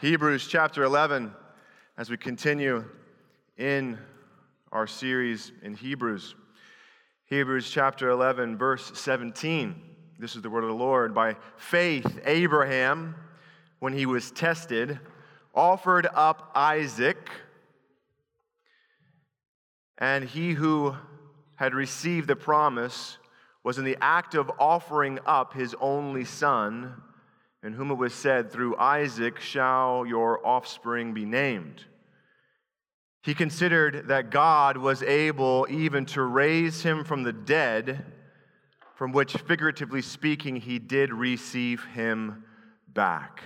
Hebrews chapter 11, as we continue in our series in Hebrews. Hebrews chapter 11, verse 17. This is the word of the Lord. By faith, Abraham, when he was tested, offered up Isaac, and he who had received the promise was in the act of offering up his only son in whom it was said, Through Isaac shall your offspring be named. He considered that God was able even to raise him from the dead, from which, figuratively speaking, he did receive him back.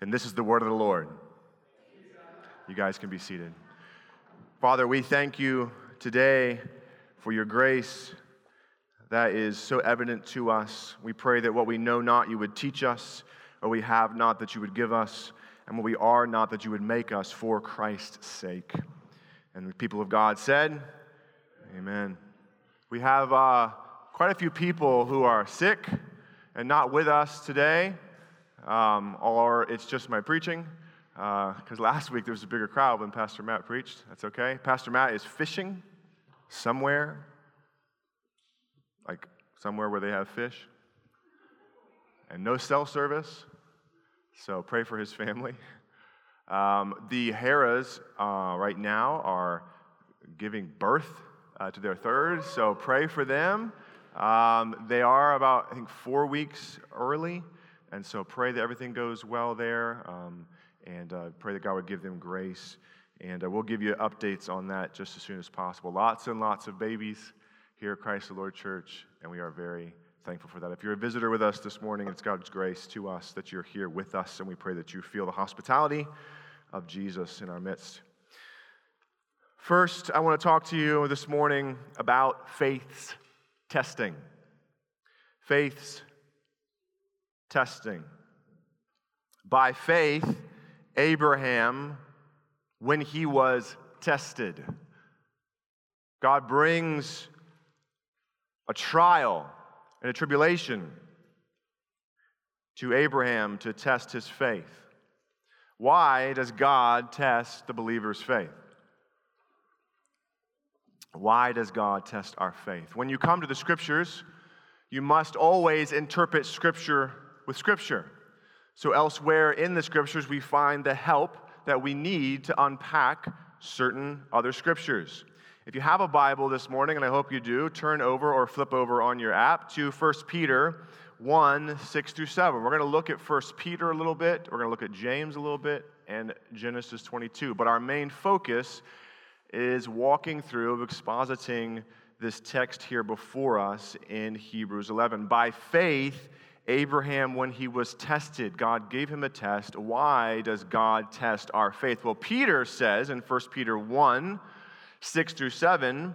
And this is the word of the Lord. You guys can be seated. Father, we thank you today for your grace that is so evident to us. We pray that what we know not, you would teach us, or we have not, that you would give us, and what we are not, that you would make us for Christ's sake. And the people of God said, Amen. We have uh, quite a few people who are sick and not with us today, um, or it's just my preaching. Because uh, last week there was a bigger crowd when Pastor Matt preached. That's okay. Pastor Matt is fishing somewhere like somewhere where they have fish and no cell service. So pray for his family. Um, the Harras uh, right now are giving birth uh, to their third, so pray for them. Um, they are about, I think, four weeks early, and so pray that everything goes well there, um, and uh, pray that God would give them grace. And uh, we'll give you updates on that just as soon as possible. Lots and lots of babies here at Christ the Lord Church, and we are very thankful for that. If you're a visitor with us this morning, it's God's grace to us that you're here with us, and we pray that you feel the hospitality of Jesus in our midst. First, I want to talk to you this morning about faith's testing. Faith's testing. By faith, Abraham, when he was tested, God brings a trial and a tribulation to Abraham to test his faith. Why does God test the believer's faith? Why does God test our faith? When you come to the scriptures, you must always interpret scripture with scripture. So, elsewhere in the scriptures, we find the help that we need to unpack certain other scriptures. If you have a Bible this morning, and I hope you do, turn over or flip over on your app to 1 Peter 1 6 through 7. We're going to look at 1 Peter a little bit, we're going to look at James a little bit, and Genesis 22. But our main focus is walking through, expositing this text here before us in Hebrews 11. By faith, Abraham, when he was tested, God gave him a test. Why does God test our faith? Well, Peter says in 1 Peter 1 6 through 7.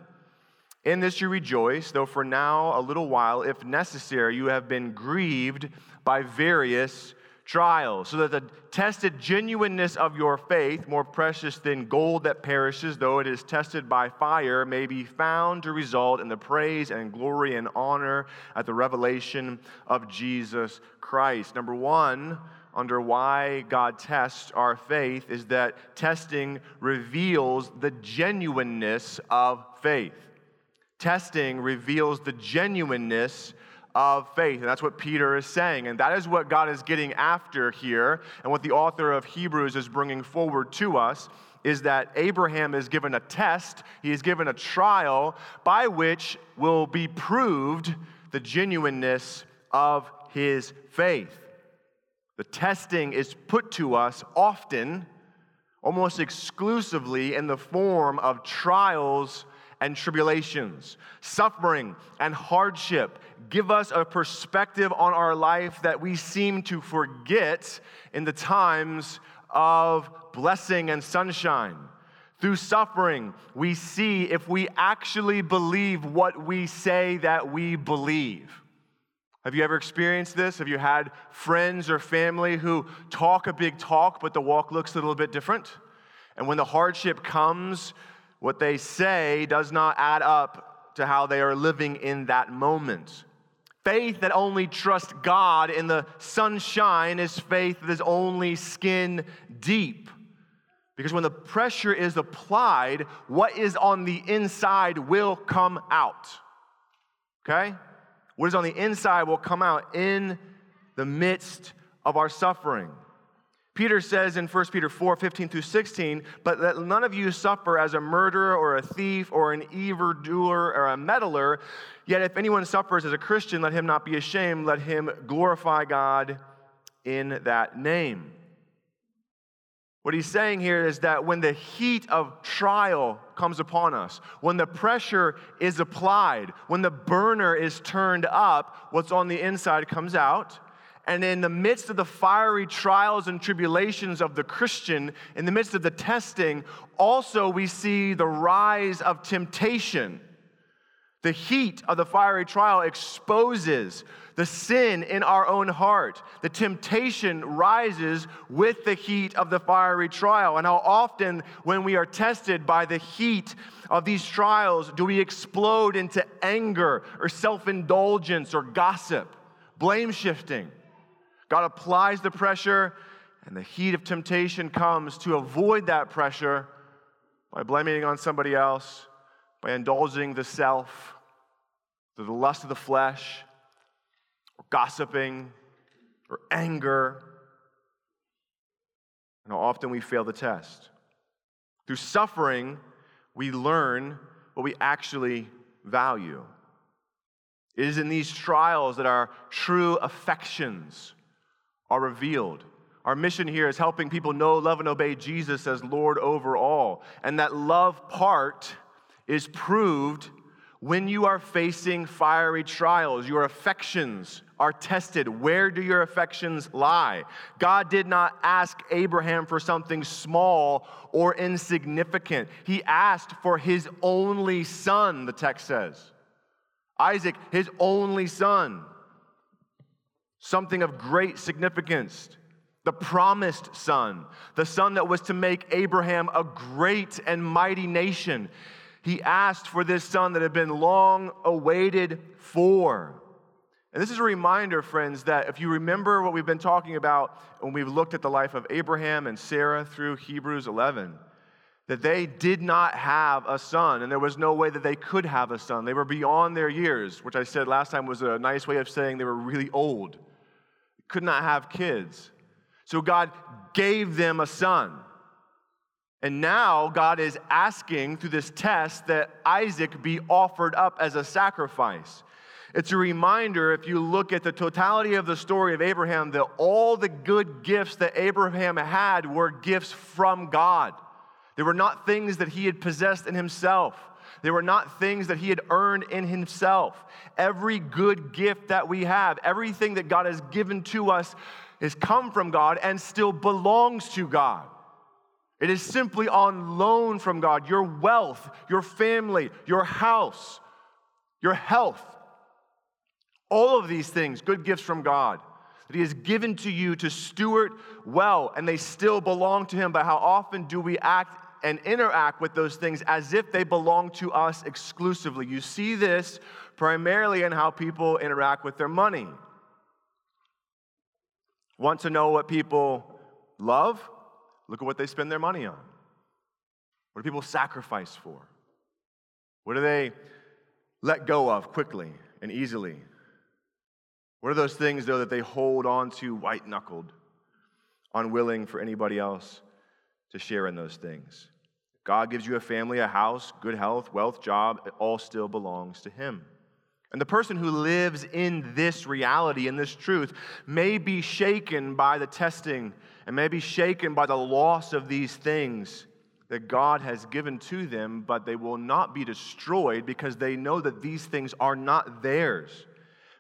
In this you rejoice, though for now a little while, if necessary, you have been grieved by various trials, so that the tested genuineness of your faith, more precious than gold that perishes, though it is tested by fire, may be found to result in the praise and glory and honor at the revelation of Jesus Christ. Number one, under why God tests our faith is that testing reveals the genuineness of faith. Testing reveals the genuineness of faith. And that's what Peter is saying. And that is what God is getting after here. And what the author of Hebrews is bringing forward to us is that Abraham is given a test, he is given a trial by which will be proved the genuineness of his faith. The testing is put to us often, almost exclusively, in the form of trials and tribulations. Suffering and hardship give us a perspective on our life that we seem to forget in the times of blessing and sunshine. Through suffering, we see if we actually believe what we say that we believe. Have you ever experienced this? Have you had friends or family who talk a big talk, but the walk looks a little bit different? And when the hardship comes, what they say does not add up to how they are living in that moment. Faith that only trusts God in the sunshine is faith that is only skin deep. Because when the pressure is applied, what is on the inside will come out. Okay? What is on the inside will come out in the midst of our suffering. Peter says in 1 Peter 4 15 through 16, but let none of you suffer as a murderer or a thief or an evildoer or a meddler. Yet if anyone suffers as a Christian, let him not be ashamed, let him glorify God in that name. What he's saying here is that when the heat of trial comes upon us, when the pressure is applied, when the burner is turned up, what's on the inside comes out. And in the midst of the fiery trials and tribulations of the Christian, in the midst of the testing, also we see the rise of temptation. The heat of the fiery trial exposes the sin in our own heart. The temptation rises with the heat of the fiery trial. And how often, when we are tested by the heat of these trials, do we explode into anger or self indulgence or gossip, blame shifting? God applies the pressure, and the heat of temptation comes to avoid that pressure by blaming on somebody else, by indulging the self, the lust of the flesh, or gossiping, or anger. And how often we fail the test. Through suffering, we learn what we actually value. It is in these trials that our true affections are revealed. Our mission here is helping people know, love, and obey Jesus as Lord over all. And that love part is proved when you are facing fiery trials. Your affections are tested. Where do your affections lie? God did not ask Abraham for something small or insignificant, He asked for His only son, the text says. Isaac, His only son something of great significance the promised son, the son that was to make Abraham a great and mighty nation. He asked for this son that had been long awaited for. And this is a reminder, friends, that if you remember what we've been talking about when we've looked at the life of Abraham and Sarah through Hebrews 11, that they did not have a son, and there was no way that they could have a son. They were beyond their years, which I said last time was a nice way of saying they were really old could not have kids. So God gave them a son. And now God is asking through this test that Isaac be offered up as a sacrifice. It's a reminder, if you look at the totality of the story of Abraham, that all the good gifts that Abraham had were gifts from God. They were not things that he had possessed in himself. They were not things that he had earned in himself. Every good gift that we have, everything that God has given to us, has come from God and still belongs to God. It is simply on loan from God. Your wealth, your family, your house, your health, all of these things, good gifts from God that He has given to you to steward well, and they still belong to Him. But how often do we act and interact with those things as if they belong to us exclusively. You see this primarily in how people interact with their money. Want to know what people love? Look at what they spend their money on. What do people sacrifice for? What do they let go of quickly and easily? What are those things, though, that they hold on to white knuckled, unwilling for anybody else to share in those things? God gives you a family, a house, good health, wealth, job, it all still belongs to Him. And the person who lives in this reality, in this truth, may be shaken by the testing and may be shaken by the loss of these things that God has given to them, but they will not be destroyed because they know that these things are not theirs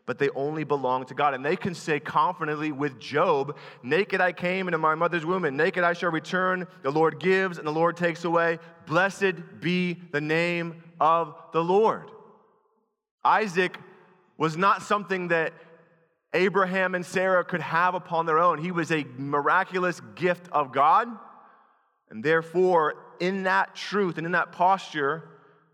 but they only belong to God. And they can say confidently with Job, Naked I came into my mother's womb, and naked I shall return. The Lord gives, and the Lord takes away. Blessed be the name of the Lord. Isaac was not something that Abraham and Sarah could have upon their own. He was a miraculous gift of God. And therefore, in that truth and in that posture,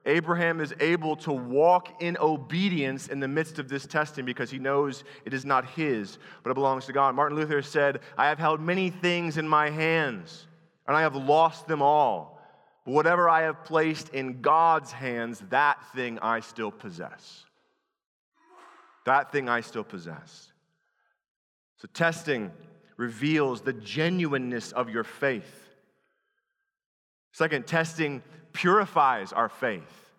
Abraham is able to walk in obedience in the midst of this testing because he knows it is not his, but it belongs to God. Martin Luther said, I have held many things in my hands, and I have lost them all. Whatever I have placed in God's hands, that thing I still possess. That thing I still possess. So, testing reveals the genuineness of your faith. Second, testing purifies our faith.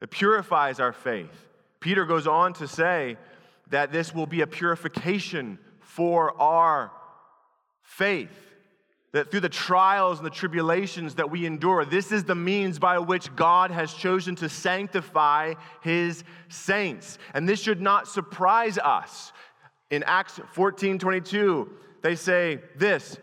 It purifies our faith. Peter goes on to say that this will be a purification for our faith. That through the trials and the tribulations that we endure, this is the means by which God has chosen to sanctify his saints. And this should not surprise us. In Acts 14 22, they say this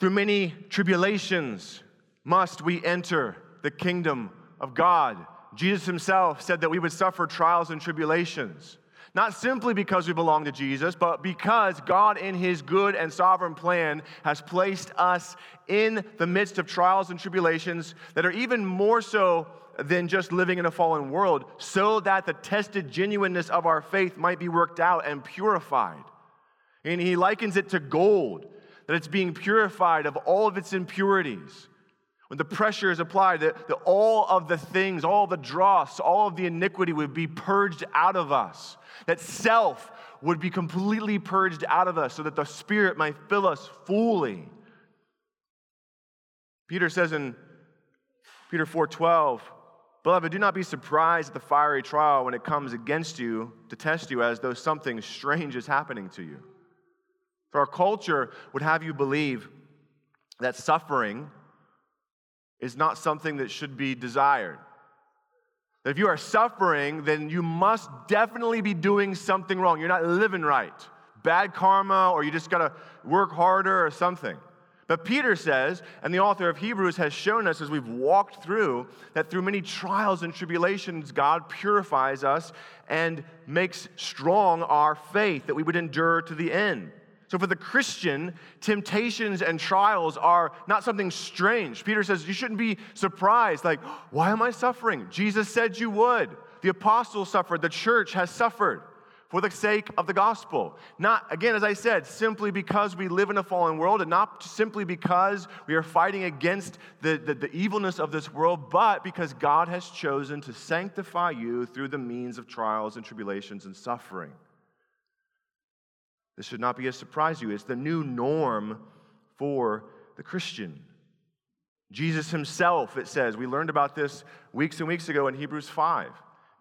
through many tribulations must we enter the kingdom of God. Jesus himself said that we would suffer trials and tribulations, not simply because we belong to Jesus, but because God, in his good and sovereign plan, has placed us in the midst of trials and tribulations that are even more so than just living in a fallen world, so that the tested genuineness of our faith might be worked out and purified. And he likens it to gold, that it's being purified of all of its impurities when the pressure is applied, that, that all of the things, all the dross, all of the iniquity would be purged out of us. That self would be completely purged out of us so that the Spirit might fill us fully. Peter says in Peter 4:12, Beloved, do not be surprised at the fiery trial when it comes against you to test you as though something strange is happening to you. For our culture would have you believe that suffering is not something that should be desired. If you are suffering, then you must definitely be doing something wrong. You're not living right. Bad karma, or you just got to work harder or something. But Peter says, and the author of Hebrews has shown us as we've walked through, that through many trials and tribulations, God purifies us and makes strong our faith that we would endure to the end. So, for the Christian, temptations and trials are not something strange. Peter says you shouldn't be surprised, like, why am I suffering? Jesus said you would. The apostles suffered, the church has suffered for the sake of the gospel. Not, again, as I said, simply because we live in a fallen world and not simply because we are fighting against the, the, the evilness of this world, but because God has chosen to sanctify you through the means of trials and tribulations and suffering. This should not be a surprise to you. It's the new norm for the Christian. Jesus himself, it says, we learned about this weeks and weeks ago in Hebrews 5.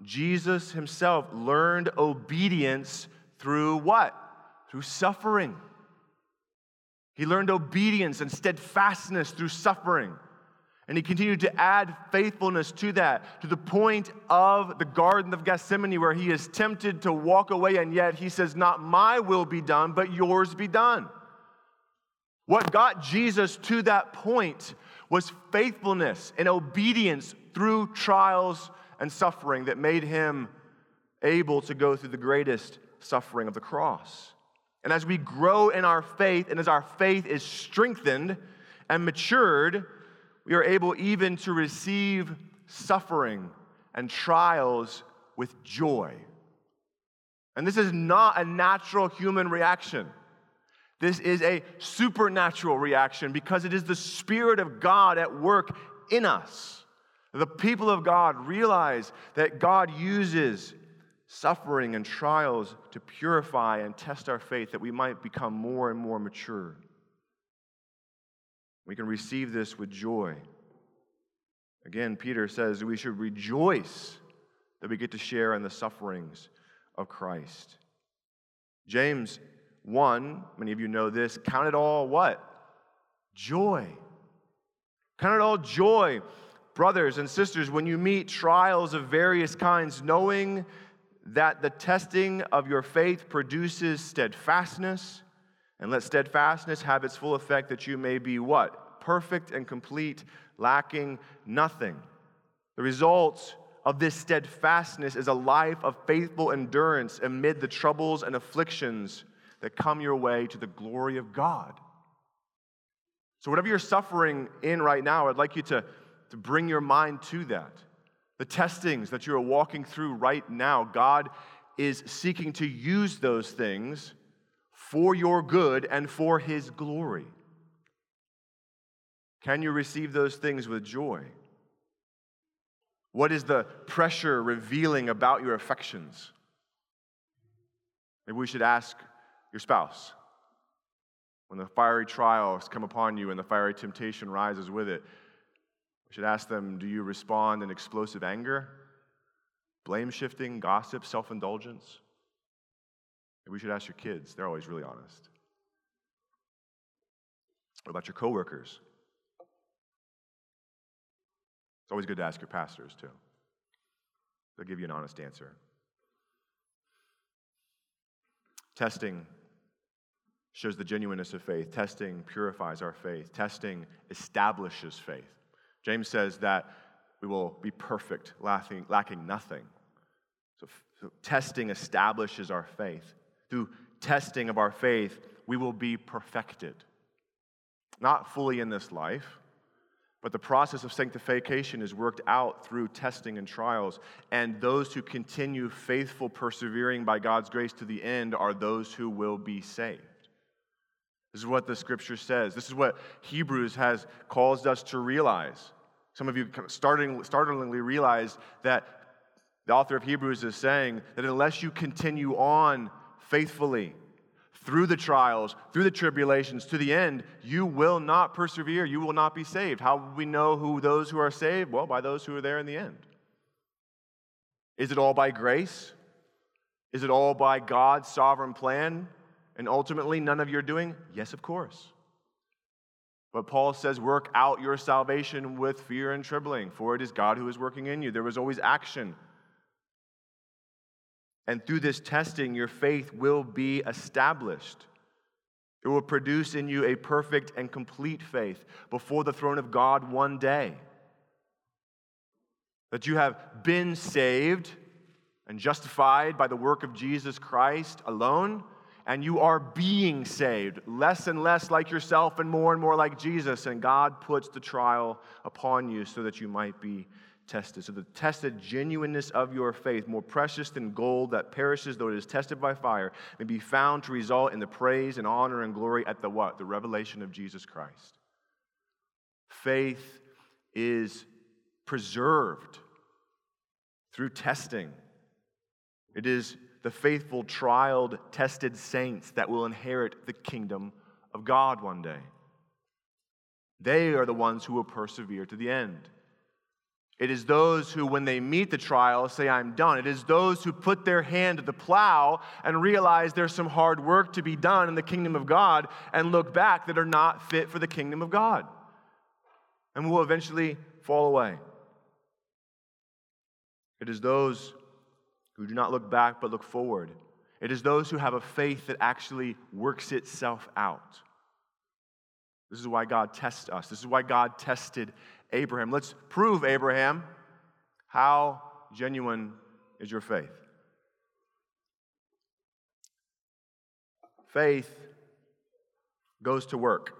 Jesus himself learned obedience through what? Through suffering. He learned obedience and steadfastness through suffering. And he continued to add faithfulness to that, to the point of the Garden of Gethsemane, where he is tempted to walk away, and yet he says, Not my will be done, but yours be done. What got Jesus to that point was faithfulness and obedience through trials and suffering that made him able to go through the greatest suffering of the cross. And as we grow in our faith, and as our faith is strengthened and matured, we are able even to receive suffering and trials with joy. And this is not a natural human reaction. This is a supernatural reaction because it is the Spirit of God at work in us. The people of God realize that God uses suffering and trials to purify and test our faith that we might become more and more mature. We can receive this with joy. Again, Peter says we should rejoice that we get to share in the sufferings of Christ. James 1, many of you know this, count it all what? Joy. Count it all joy, brothers and sisters, when you meet trials of various kinds, knowing that the testing of your faith produces steadfastness. And let steadfastness have its full effect that you may be what? Perfect and complete, lacking nothing. The result of this steadfastness is a life of faithful endurance amid the troubles and afflictions that come your way to the glory of God. So, whatever you're suffering in right now, I'd like you to, to bring your mind to that. The testings that you are walking through right now, God is seeking to use those things for your good and for His glory. Can you receive those things with joy? What is the pressure revealing about your affections? Maybe we should ask your spouse when the fiery trials come upon you and the fiery temptation rises with it. We should ask them do you respond in explosive anger, blame shifting, gossip, self indulgence? Maybe we should ask your kids. They're always really honest. What about your coworkers? It's always good to ask your pastors, too. They'll give you an honest answer. Testing shows the genuineness of faith. Testing purifies our faith. Testing establishes faith. James says that we will be perfect, lacking, lacking nothing. So, so, testing establishes our faith. Through testing of our faith, we will be perfected. Not fully in this life, but the process of sanctification is worked out through testing and trials. And those who continue faithful, persevering by God's grace to the end are those who will be saved. This is what the scripture says. This is what Hebrews has caused us to realize. Some of you startlingly realize that the author of Hebrews is saying that unless you continue on faithfully, through the trials, through the tribulations, to the end, you will not persevere. You will not be saved. How will we know who those who are saved? Well, by those who are there in the end. Is it all by grace? Is it all by God's sovereign plan? And ultimately, none of your doing? Yes, of course. But Paul says, work out your salvation with fear and trembling, for it is God who is working in you. There was always action and through this testing, your faith will be established. It will produce in you a perfect and complete faith before the throne of God one day. That you have been saved and justified by the work of Jesus Christ alone, and you are being saved, less and less like yourself and more and more like Jesus. And God puts the trial upon you so that you might be tested. So the tested genuineness of your faith, more precious than gold that perishes though it is tested by fire, may be found to result in the praise and honor and glory at the what? The revelation of Jesus Christ. Faith is preserved through testing. It is the faithful, trialed, tested saints that will inherit the kingdom of God one day. They are the ones who will persevere to the end. It is those who, when they meet the trial, say, I'm done. It is those who put their hand to the plow and realize there's some hard work to be done in the kingdom of God and look back that are not fit for the kingdom of God and will eventually fall away. It is those who do not look back but look forward. It is those who have a faith that actually works itself out. This is why God tests us. This is why God tested Abraham. Let's prove, Abraham, how genuine is your faith. Faith goes to work.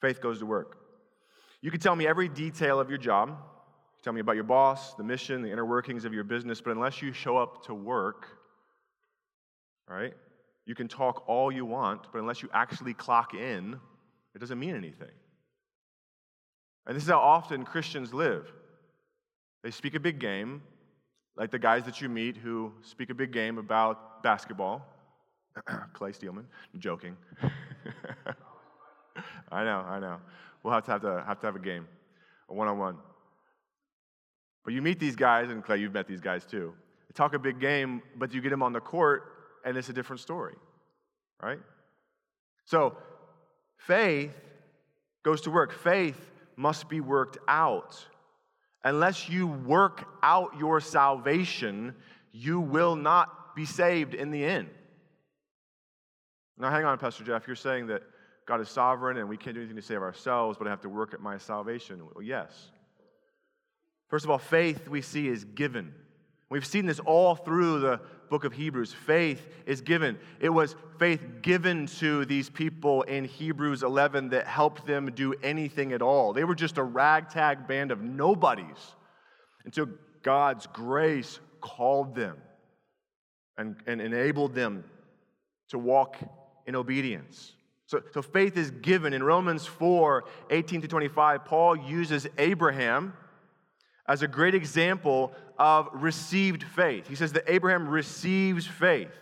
Faith goes to work. You can tell me every detail of your job. Tell me about your boss, the mission, the inner workings of your business, but unless you show up to work, right? You can talk all you want, but unless you actually clock in, it doesn't mean anything. And this is how often Christians live. They speak a big game, like the guys that you meet who speak a big game about basketball. Clay Steelman, joking. I know, I know. We'll have to have, to have to have a game, a one on one. But you meet these guys, and Clay, you've met these guys too. They talk a big game, but you get them on the court, and it's a different story, right? So, faith goes to work. Faith must be worked out. Unless you work out your salvation, you will not be saved in the end. Now, hang on, Pastor Jeff. You're saying that God is sovereign and we can't do anything to save ourselves, but I have to work at my salvation. Well, yes. First of all, faith we see is given. We've seen this all through the book of Hebrews. Faith is given. It was faith given to these people in Hebrews 11 that helped them do anything at all. They were just a ragtag band of nobodies. until God's grace called them and, and enabled them to walk in obedience. So, so faith is given. In Romans 4 18 to 25, Paul uses Abraham as a great example of received faith. He says that Abraham receives faith.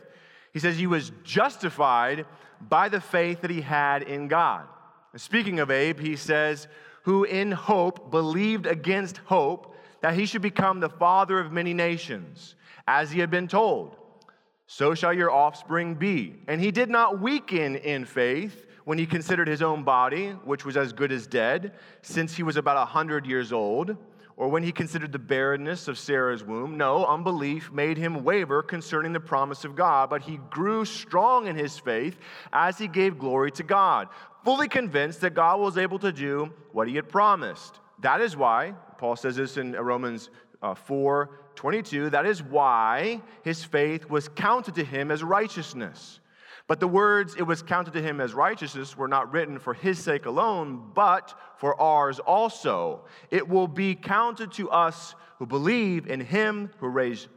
He says he was justified by the faith that he had in God. And speaking of Abe, he says, who in hope believed against hope that he should become the father of many nations, as he had been told. So shall your offspring be. And he did not weaken in faith when he considered his own body, which was as good as dead, since he was about a hundred years old or when he considered the barrenness of Sarah's womb. No, unbelief made him waver concerning the promise of God, but he grew strong in his faith as he gave glory to God, fully convinced that God was able to do what he had promised. That is why, Paul says this in Romans uh, 4 22, that is why his faith was counted to him as righteousness. But the words, it was counted to him as righteousness, were not written for his sake alone, but for ours also. It will be counted to us who believe in him who raised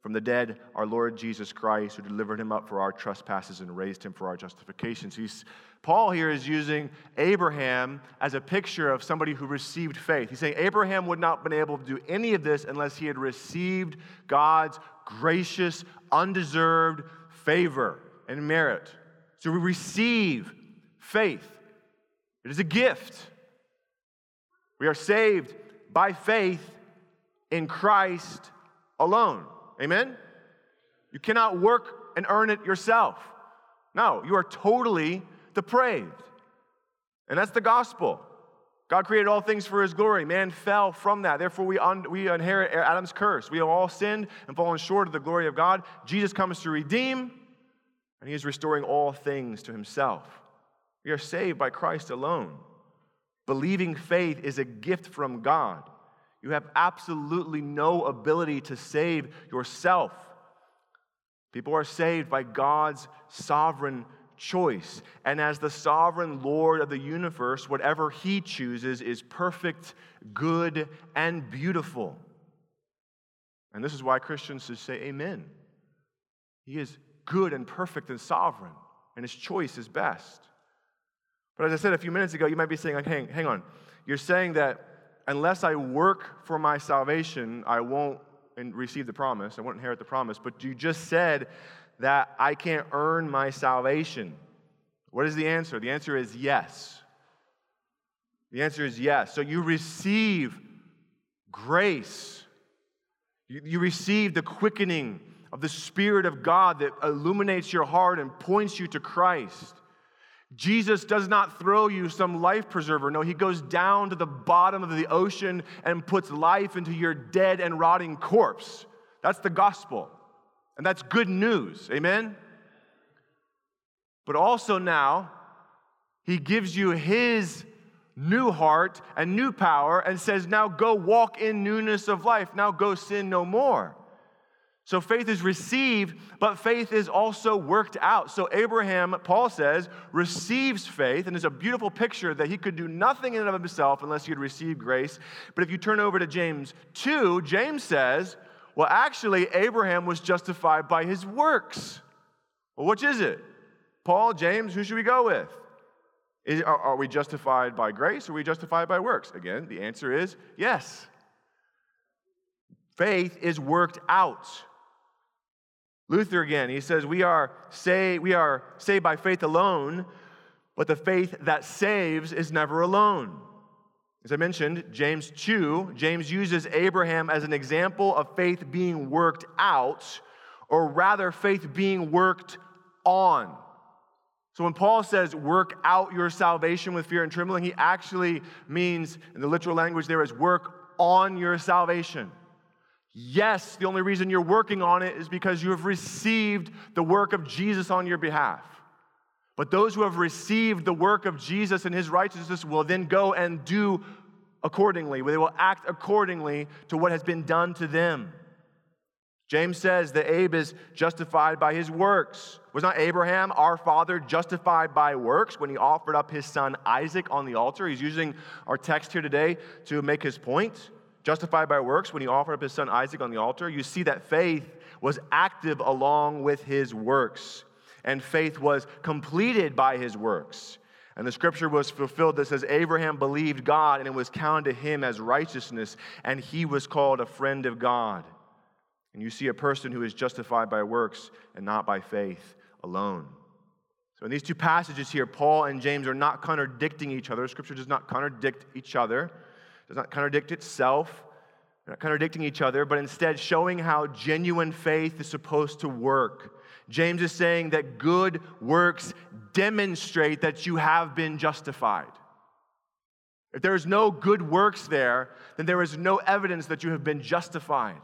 from the dead our Lord Jesus Christ, who delivered him up for our trespasses and raised him for our justifications. He's, Paul here is using Abraham as a picture of somebody who received faith. He's saying Abraham would not have been able to do any of this unless he had received God's gracious, undeserved favor and merit. So we receive faith. It is a gift. We are saved by faith in Christ alone. Amen? You cannot work and earn it yourself. No, you are totally depraved. And that's the gospel. God created all things for his glory. Man fell from that. Therefore, we, un- we inherit Adam's curse. We have all sinned and fallen short of the glory of God. Jesus comes to redeem and he is restoring all things to himself. We are saved by Christ alone. Believing faith is a gift from God. You have absolutely no ability to save yourself. People are saved by God's sovereign choice. And as the sovereign Lord of the universe, whatever He chooses is perfect, good, and beautiful. And this is why Christians should say, Amen. He is good and perfect and sovereign, and his choice is best. But as I said a few minutes ago, you might be saying, like, hang, hang on. You're saying that unless I work for my salvation, I won't receive the promise, I won't inherit the promise. But you just said that I can't earn my salvation. What is the answer? The answer is yes. The answer is yes. So you receive grace. You, you receive the quickening of the Spirit of God that illuminates your heart and points you to Christ. Jesus does not throw you some life preserver. No, he goes down to the bottom of the ocean and puts life into your dead and rotting corpse. That's the gospel. And that's good news. Amen? But also now, he gives you his new heart and new power and says, Now go walk in newness of life. Now go sin no more. So faith is received, but faith is also worked out. So Abraham, Paul says, receives faith, and it's a beautiful picture that he could do nothing in and of himself unless he had received grace. But if you turn over to James 2, James says, well, actually, Abraham was justified by his works. Well, which is it? Paul, James, who should we go with? Is, are, are we justified by grace or are we justified by works? Again, the answer is yes. Faith is worked out. Luther again, he says, We are, say, we are saved by faith alone, but the faith that saves is never alone. As I mentioned, James 2, James uses Abraham as an example of faith being worked out, or rather, faith being worked on. So when Paul says work out your salvation with fear and trembling, he actually means, in the literal language there is work on your salvation. Yes, the only reason you're working on it is because you have received the work of Jesus on your behalf. But those who have received the work of Jesus and his righteousness will then go and do accordingly. They will act accordingly to what has been done to them. James says that Abe is justified by his works. Was not Abraham, our father, justified by works when he offered up his son Isaac on the altar? He's using our text here today to make his point. Justified by works when he offered up his son Isaac on the altar. You see that faith was active along with his works, and faith was completed by his works. And the scripture was fulfilled that says, Abraham believed God, and it was counted to him as righteousness, and he was called a friend of God. And you see a person who is justified by works and not by faith alone. So, in these two passages here, Paul and James are not contradicting each other. Scripture does not contradict each other, does not contradict itself. They're not contradicting each other, but instead showing how genuine faith is supposed to work. James is saying that good works demonstrate that you have been justified. If there is no good works there, then there is no evidence that you have been justified.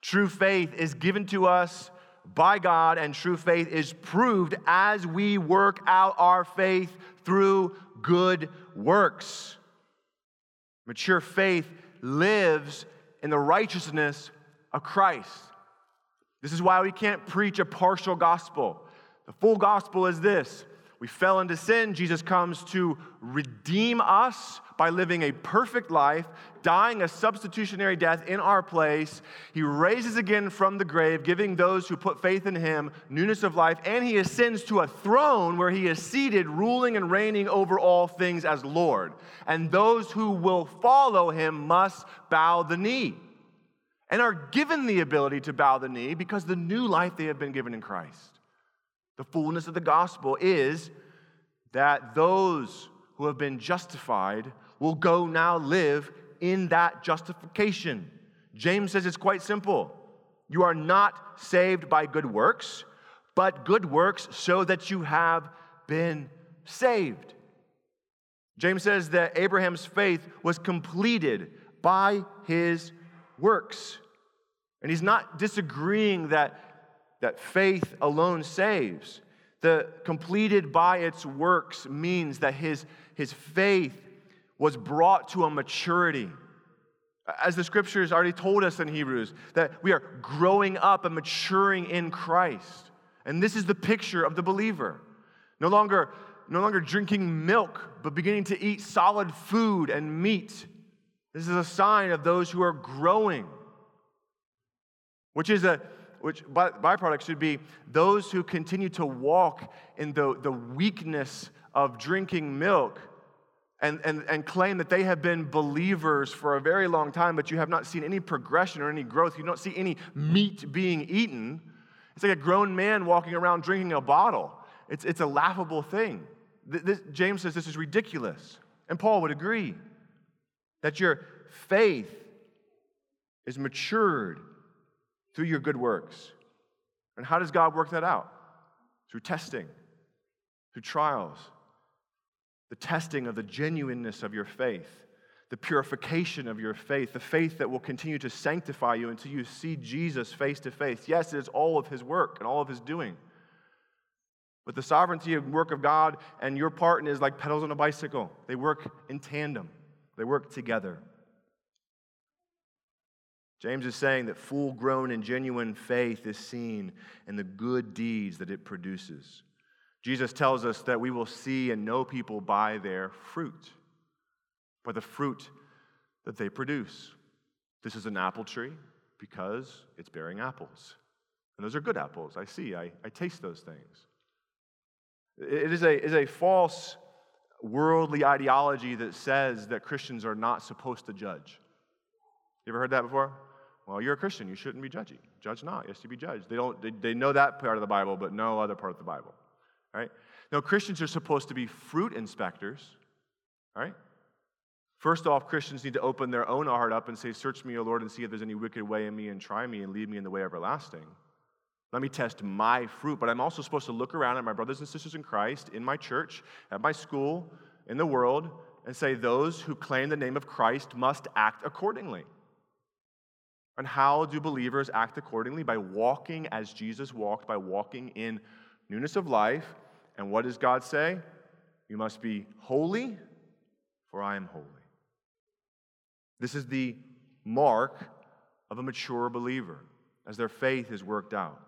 True faith is given to us by God, and true faith is proved as we work out our faith through good works. Mature faith lives in the righteousness of Christ. This is why we can't preach a partial gospel. The full gospel is this we fell into sin. Jesus comes to redeem us by living a perfect life, dying a substitutionary death in our place. He raises again from the grave, giving those who put faith in him newness of life, and he ascends to a throne where he is seated, ruling and reigning over all things as Lord. And those who will follow him must bow the knee and are given the ability to bow the knee because the new life they have been given in Christ. The fullness of the gospel is that those who have been justified will go now live in that justification. James says it's quite simple. You are not saved by good works, but good works show that you have been saved. James says that Abraham's faith was completed by his works. And he's not disagreeing that that faith alone saves. The completed by its works means that his, his faith was brought to a maturity. As the scriptures already told us in Hebrews, that we are growing up and maturing in Christ. And this is the picture of the believer. No longer, no longer drinking milk, but beginning to eat solid food and meat. This is a sign of those who are growing, which is a which byproduct should be those who continue to walk in the, the weakness of drinking milk and, and, and claim that they have been believers for a very long time, but you have not seen any progression or any growth. You don't see any meat being eaten. It's like a grown man walking around drinking a bottle. It's, it's a laughable thing. This, James says this is ridiculous. And Paul would agree that your faith is matured through your good works. And how does God work that out? Through testing, through trials, the testing of the genuineness of your faith, the purification of your faith, the faith that will continue to sanctify you until you see Jesus face to face. Yes, it is all of his work and all of his doing. But the sovereignty and work of God and your part in is like pedals on a bicycle. They work in tandem, they work together. James is saying that full grown and genuine faith is seen in the good deeds that it produces. Jesus tells us that we will see and know people by their fruit, by the fruit that they produce. This is an apple tree because it's bearing apples. And those are good apples. I see, I, I taste those things. It is a, is a false worldly ideology that says that Christians are not supposed to judge. You ever heard that before? Well, you're a Christian. You shouldn't be judgy. Judge not. Yes, you be judged. They, don't, they, they know that part of the Bible, but no other part of the Bible. Right? No, Christians are supposed to be fruit inspectors. Right? First off, Christians need to open their own heart up and say, Search me, O Lord, and see if there's any wicked way in me, and try me and lead me in the way everlasting. Let me test my fruit. But I'm also supposed to look around at my brothers and sisters in Christ, in my church, at my school, in the world, and say, Those who claim the name of Christ must act accordingly. And how do believers act accordingly? By walking as Jesus walked, by walking in newness of life. And what does God say? You must be holy, for I am holy. This is the mark of a mature believer as their faith is worked out.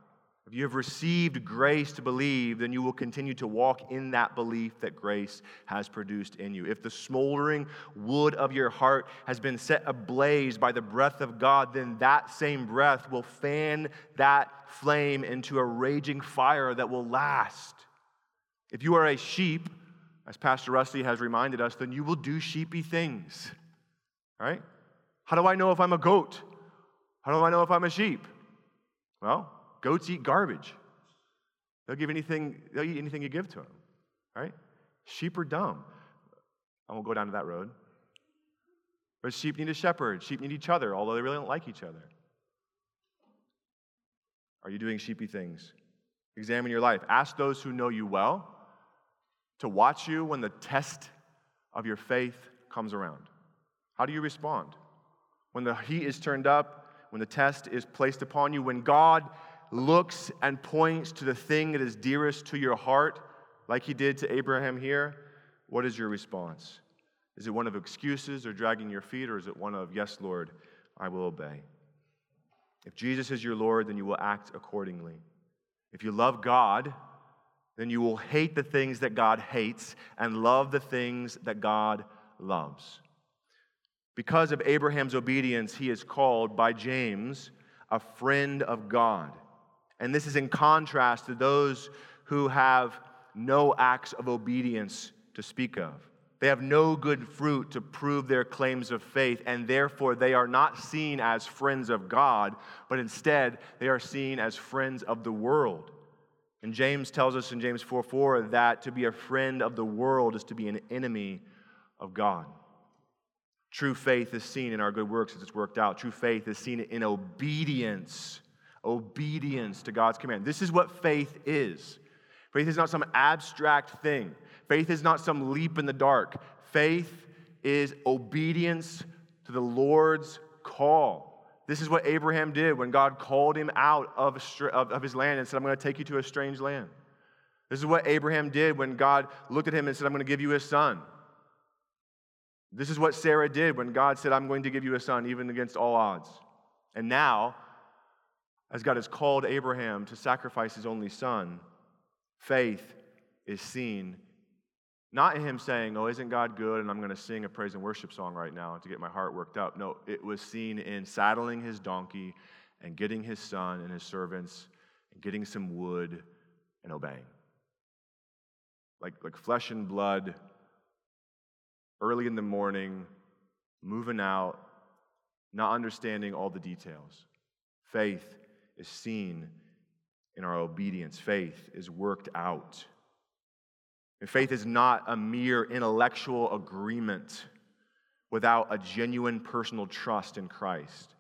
If you have received grace to believe, then you will continue to walk in that belief that grace has produced in you. If the smoldering wood of your heart has been set ablaze by the breath of God, then that same breath will fan that flame into a raging fire that will last. If you are a sheep, as Pastor Rusty has reminded us, then you will do sheepy things. Right? How do I know if I'm a goat? How do I know if I'm a sheep? Well, Goats eat garbage. They'll give anything, they'll eat anything you give to them, right? Sheep are dumb. I won't go down to that road. But sheep need a shepherd. Sheep need each other, although they really don't like each other. Are you doing sheepy things? Examine your life. Ask those who know you well to watch you when the test of your faith comes around. How do you respond? When the heat is turned up, when the test is placed upon you, when God looks and points to the thing that is dearest to your heart, like he did to Abraham here, what is your response? Is it one of excuses or dragging your feet, or is it one of, Yes, Lord, I will obey? If Jesus is your Lord, then you will act accordingly. If you love God, then you will hate the things that God hates and love the things that God loves. Because of Abraham's obedience, he is called by James a friend of God. And this is in contrast to those who have no acts of obedience to speak of. They have no good fruit to prove their claims of faith, and therefore they are not seen as friends of God, but instead they are seen as friends of the world. And James tells us in James 4 4 that to be a friend of the world is to be an enemy of God. True faith is seen in our good works as it's worked out. True faith is seen in obedience obedience to God's command. This is what faith is. Faith is not some abstract thing, faith is not some leap in the dark. Faith is obedience to the Lord's call. This is what Abraham did when God called him out of, of, his land and said, I'm going to take you to a strange land. This is what Abraham did when God looked at him and said, I'm going to give you a son. This is what Sarah did when God said, I'm going to give you a son, even against all odds. And now, as God has called Abraham to sacrifice his only son, faith is seen not him saying, Oh, isn't God good? And I'm going to sing a praise and worship song right now to get my heart worked up. No, it was seen in saddling his donkey and getting his son and his servants and getting some wood and obeying. Like, like flesh and blood, early in the morning, moving out, not understanding all the details. Faith is seen in our obedience. Faith is worked out. And faith is not a mere intellectual agreement without a genuine personal trust in Christ.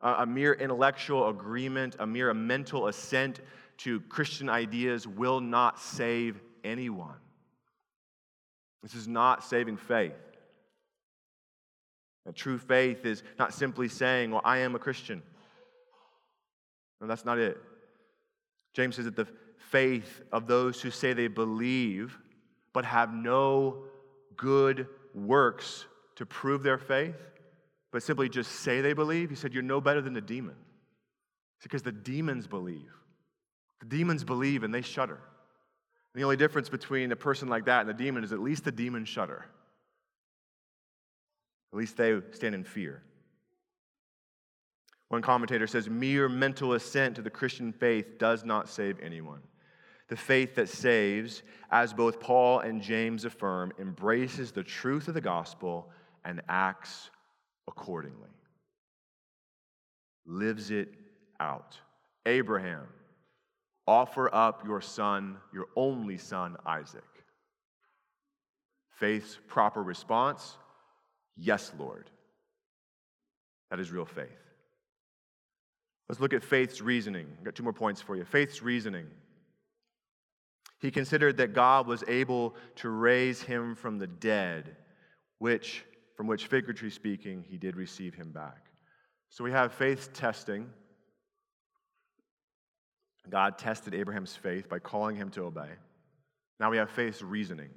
a mere intellectual agreement, a mere mental assent to Christian ideas will not save anyone. This is not saving faith. A true faith is not simply saying, Well, I am a Christian. No, that's not it. James says that the faith of those who say they believe but have no good works to prove their faith, but simply just say they believe, he said, You're no better than the demon. It's because the demons believe. The demons believe and they shudder. And the only difference between a person like that and the demon is at least the demons shudder. At least they stand in fear. One commentator says mere mental assent to the Christian faith does not save anyone. The faith that saves, as both Paul and James affirm, embraces the truth of the gospel and acts accordingly. Lives it out. Abraham, offer up your son, your only son, Isaac. Faith's proper response yes, Lord. That is real faith. Let's look at faith's reasoning. I've got two more points for you. Faith's reasoning. He considered that God was able to raise him from the dead, which, from which, figuratively speaking, he did receive him back. So we have faith testing. God tested Abraham's faith by calling him to obey. Now we have faith's reasoning.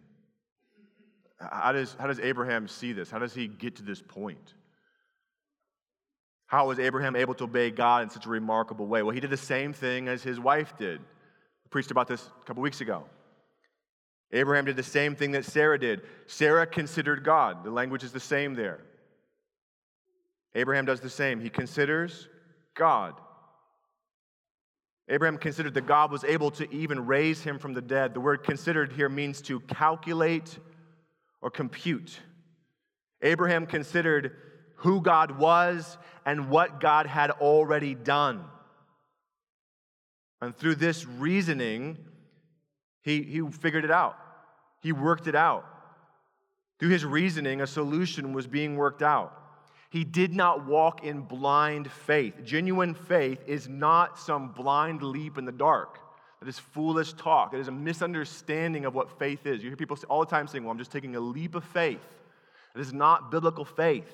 How does, how does Abraham see this? How does he get to this point? How was Abraham able to obey God in such a remarkable way? Well, he did the same thing as his wife did. Preached about this a couple weeks ago. Abraham did the same thing that Sarah did. Sarah considered God. The language is the same there. Abraham does the same. He considers God. Abraham considered that God was able to even raise him from the dead. The word considered here means to calculate or compute. Abraham considered who God was and what God had already done. And through this reasoning, he, he figured it out. He worked it out. Through his reasoning, a solution was being worked out. He did not walk in blind faith. Genuine faith is not some blind leap in the dark. That is foolish talk. It is a misunderstanding of what faith is. You hear people all the time saying, Well, I'm just taking a leap of faith. It is not biblical faith.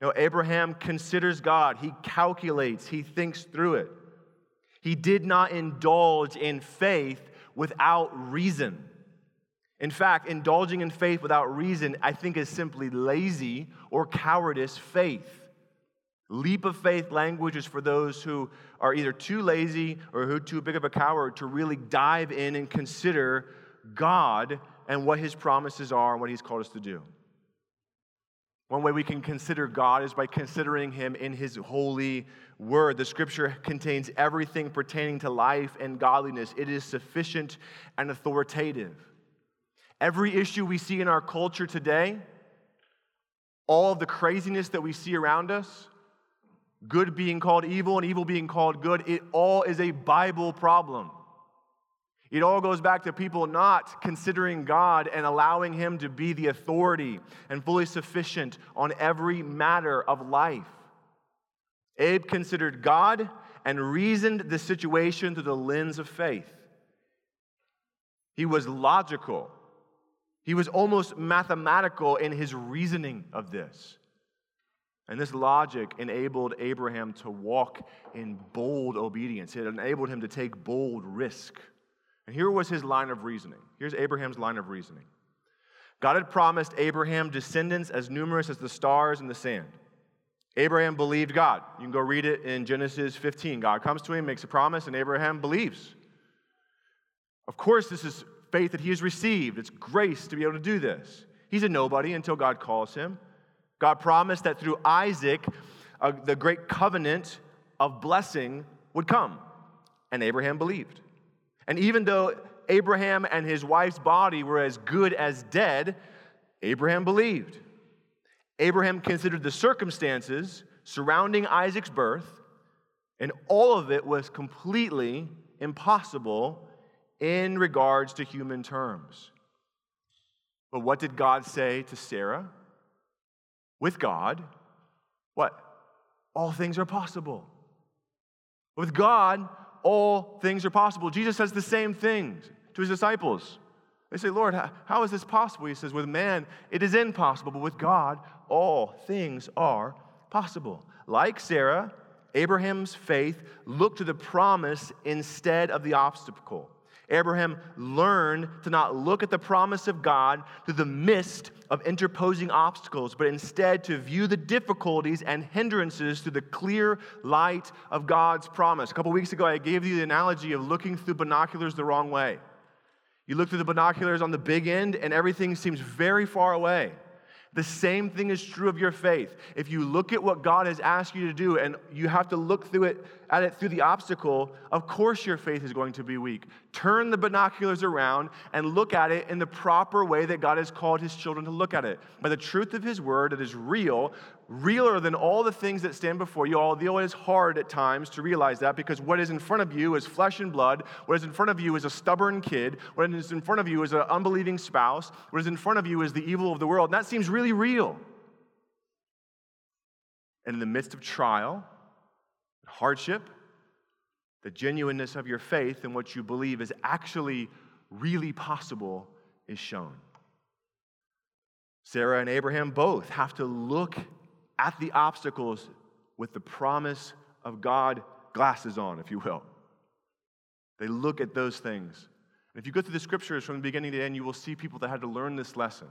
You know, Abraham considers God, he calculates, he thinks through it. He did not indulge in faith without reason. In fact, indulging in faith without reason, I think, is simply lazy or cowardice faith. Leap of faith language is for those who are either too lazy or who are too big of a coward to really dive in and consider God and what his promises are and what he's called us to do. One way we can consider God is by considering him in his holy word. The scripture contains everything pertaining to life and godliness, it is sufficient and authoritative. Every issue we see in our culture today, all of the craziness that we see around us, good being called evil and evil being called good, it all is a Bible problem. It all goes back to people not considering God and allowing Him to be the authority and fully sufficient on every matter of life. Abe considered God and reasoned the situation through the lens of faith. He was logical he was almost mathematical in his reasoning of this. And this logic enabled Abraham to walk in bold obedience. It enabled him to take bold risk. And here was his line of reasoning. Here's Abraham's line of reasoning God had promised Abraham descendants as numerous as the stars in the sand. Abraham believed God. You can go read it in Genesis 15. God comes to him, makes a promise, and Abraham believes. Of course, this is faith that he has received. It's grace to be able to do this. He's a nobody until God calls him. God promised that through Isaac, uh, the great covenant of blessing would come. And Abraham believed. And even though Abraham and his wife's body were as good as dead, Abraham believed. Abraham considered the circumstances surrounding Isaac's birth, and all of it was completely impossible in regards to human terms. But what did God say to Sarah? With God, what? All things are possible. With God, all things are possible. Jesus says the same things to his disciples. They say, Lord, how is this possible? He says, With man, it is impossible, but with God, all things are possible. Like Sarah, Abraham's faith looked to the promise instead of the obstacle. Abraham learned to not look at the promise of God through the mist of interposing obstacles, but instead to view the difficulties and hindrances through the clear light of God's promise. A couple weeks ago, I gave you the analogy of looking through binoculars the wrong way. You look through the binoculars on the big end, and everything seems very far away. The same thing is true of your faith. If you look at what God has asked you to do and you have to look through it at it through the obstacle, of course your faith is going to be weak. Turn the binoculars around and look at it in the proper way that God has called his children to look at it. By the truth of his word that is real, realer than all the things that stand before you, although it is hard at times to realize that because what is in front of you is flesh and blood. What is in front of you is a stubborn kid. What is in front of you is an unbelieving spouse. What is in front of you is the evil of the world. And that seems really real. And in the midst of trial, hardship, the genuineness of your faith and what you believe is actually really possible is shown. Sarah and Abraham both have to look at the obstacles with the promise of God glasses on, if you will. They look at those things. And if you go through the scriptures from the beginning to the end, you will see people that had to learn this lesson.